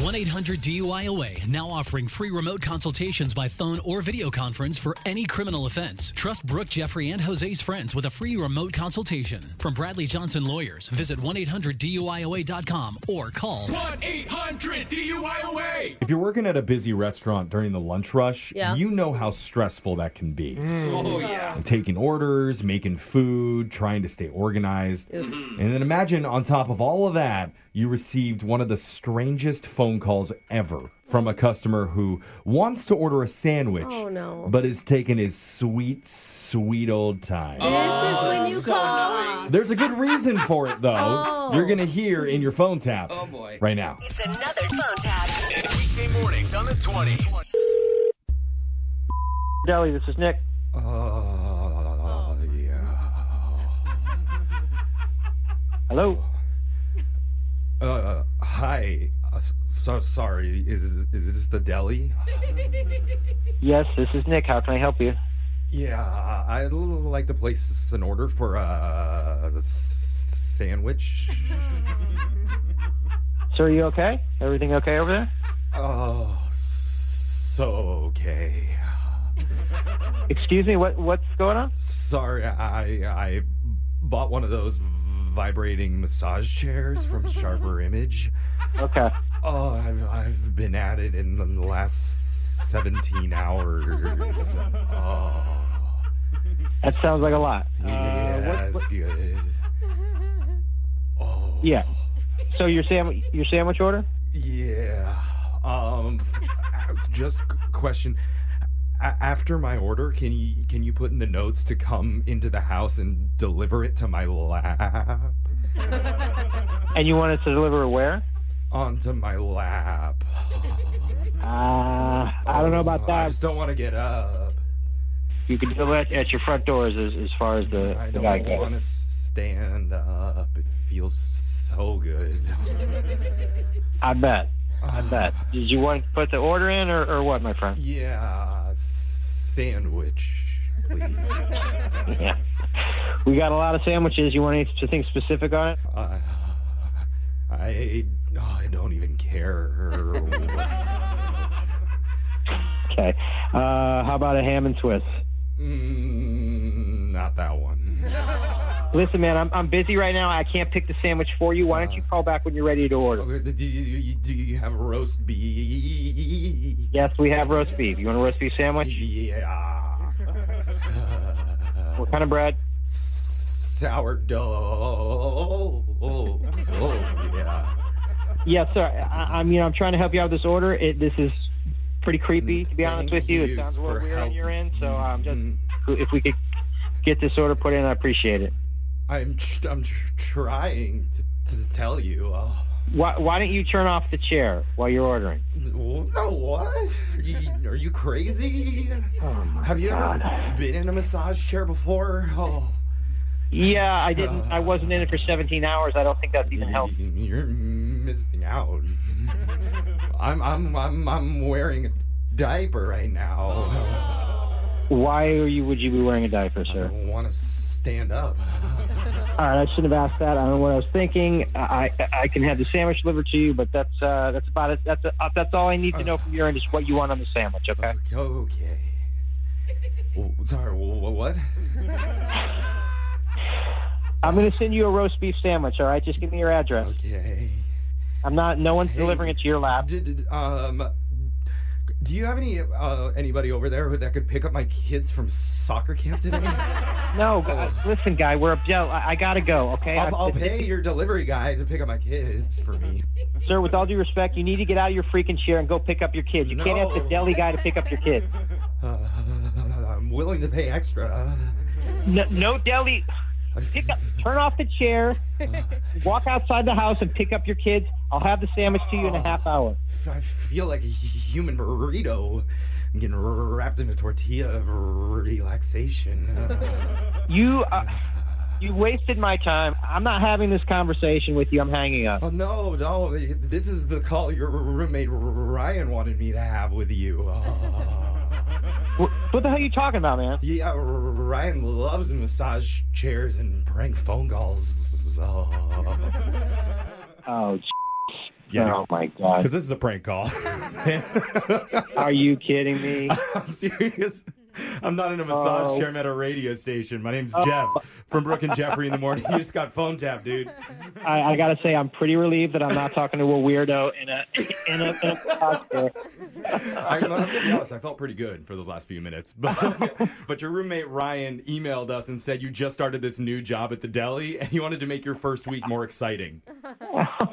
1 800 DUIOA now offering free remote consultations by phone or video conference for any criminal offense. Trust Brooke, Jeffrey, and Jose's friends with a free remote consultation. From Bradley Johnson Lawyers, visit 1 800 DUIOA.com or call 1 800 DUIOA. If you're working at a busy restaurant during the lunch rush, Yeah. you know how stressful that can be. Mm. Oh, yeah. Taking orders, making food, trying to stay organized. And then imagine on top of all of that, you received one of the strangest phone calls ever from a customer who wants to order a sandwich, Oh, no. but is taking his sweet, sweet old time. This is when you so call. annoying. There's a good reason for it, though. Oh. You're going to hear in your phone tap Oh, boy. right now. It's another phone tap. Weekday mornings on the 20s. Deli, this is Nick. Uh, yeah. Hello. Uh, hi. Uh, s- so sorry. Is is this the deli? Yes, this is Nick. How can I help you? Yeah, I'd l- like to place an order for a sandwich. Sir, are you okay? Everything okay over there? Oh, so okay. Excuse me. What what's going on? Sorry, I I bought one of those vibrating massage chairs from Sharper Image. Okay. Oh, I've I've been at it in the last seventeen hours. Oh. That sounds like a lot. Uh, Yeah, what- that's what- good. Oh. Yeah. So your sandwich your sandwich order? Yeah. Um. just a question. After my order, can you can you put in the notes to come into the house and deliver it to my lap? And you want us to deliver it where? Onto my lap. Uh, I don't know about that. I just don't want to get up. You can do it at your front doors as, as far as the, I the don't want to stand up. It feels so good. I bet. I bet. Did you want to put the order in or, or what, my friend? Yeah, sandwich, please. Yeah. We got a lot of sandwiches. You want anything specific on it? Uh, I I don't even care. Okay. Uh, how about a ham and Swiss? Mm, not that one. Listen, man, I'm, I'm busy right now. I can't pick the sandwich for you. Why don't you call back when you're ready to order? Okay, Do you, do you have roast beef? Yes, we have roast beef. You want a roast beef sandwich? Yeah. What kind of bread? Sourdough. Oh, yeah. Yes, sir. I, I mean, I'm trying to help you out with this order. It, this is pretty creepy, to be honest with you. It sounds a little weird on your end, so I'm just Mm, if we could get this order put in, I appreciate it. I'm tr- I'm tr- trying to, to tell you. Uh, Why, why don't you turn off the chair while you're ordering? no, what? Are you, are you crazy? Oh Have you God. ever been in a massage chair before? Oh, Yeah, I didn't. I wasn't in it for 17 hours. I don't think that's even healthy. You're missing out. I'm I'm I'm I'm wearing a diaper right now. Why are you? Would you be wearing a diaper, sir? I don't want to stand up. All right, I shouldn't have asked that. I don't know what I was thinking. I I, I can have the sandwich delivered to you, but that's uh, that's about it. That's uh, that's all I need to know from your end is what you want on the sandwich. Okay. Okay. okay. Oh, sorry. wh- wh- What? I'm gonna send you a roast beef sandwich. All right, just give me your address. Okay. I'm not. No one's Hey. delivering it to your lap. Did, um, do you have any uh, anybody over there who- that could pick up my kids from soccer camp today? No, listen, guy. We're a Joe. I, I gotta go. Okay. I'll, I'll pay your delivery guy to pick up my kids for me. Sir, with all due respect, you need to get out of your freaking chair and go pick up your kids. You can't ask the No. deli guy to pick up your kids. Uh, I'm willing to pay extra. No, no deli. Pick up. Turn off the chair. Walk outside the house and pick up your kids. I'll have the sandwich to you in a half hour. I feel like a human burrito I'm getting wrapped in a tortilla of relaxation. You, uh, you wasted my time. I'm not having this conversation with you. I'm hanging up. Oh no, no! This is the call your roommate Ryan wanted me to have with you. What, what the hell are you talking about, man? yeah, Ryan loves massage chairs and prank phone calls. Oh. Oh, Yeah, oh my god. Because this is a prank call. Are you kidding me? I'm serious. I'm not in a massage Oh. chair. I'm at a radio station. My name's oh. Jeff from Brooke and Jeffrey in the morning. You just got phone tapped, dude. I, I gotta say, I'm pretty relieved that I'm not talking to a weirdo in a in a, in a massage chair. I'm, I'm gonna be honest. I felt pretty good for those last few minutes, but but your roommate Ryan emailed us and said you just started this new job at the deli and you wanted to make your first week more exciting.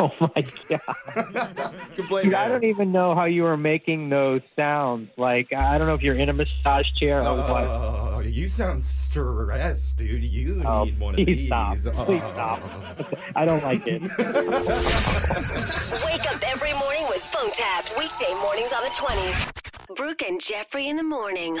Oh my god. Complain. Dude, I don't even know how you are making those sounds. Like I don't know if you're in a massage chair or what. Oh, you sound stressed, dude. You Oh, need one of please these. stop. Please stop. I don't like it. Wake up every morning with phone taps. Weekday mornings on the 20s. Brooke and Jeffrey in the morning.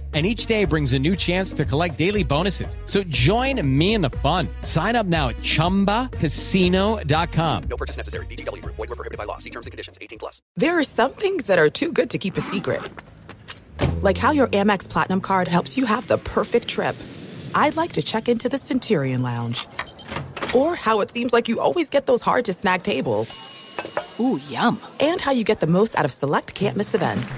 And each day brings a new chance to collect daily bonuses. So join me in the fun. Sign up now at chumbacasino.com. No purchase necessary. VGW Group. Void were prohibited by law. See terms and conditions. 18 plus. There are some things that are too good to keep a secret. Like how your Amex Platinum card helps you have the perfect trip. I'd like to check into the Centurion Lounge. Or how it seems like you always get those hard to snag tables. Ooh, yum. And how you get the most out of select can't miss events.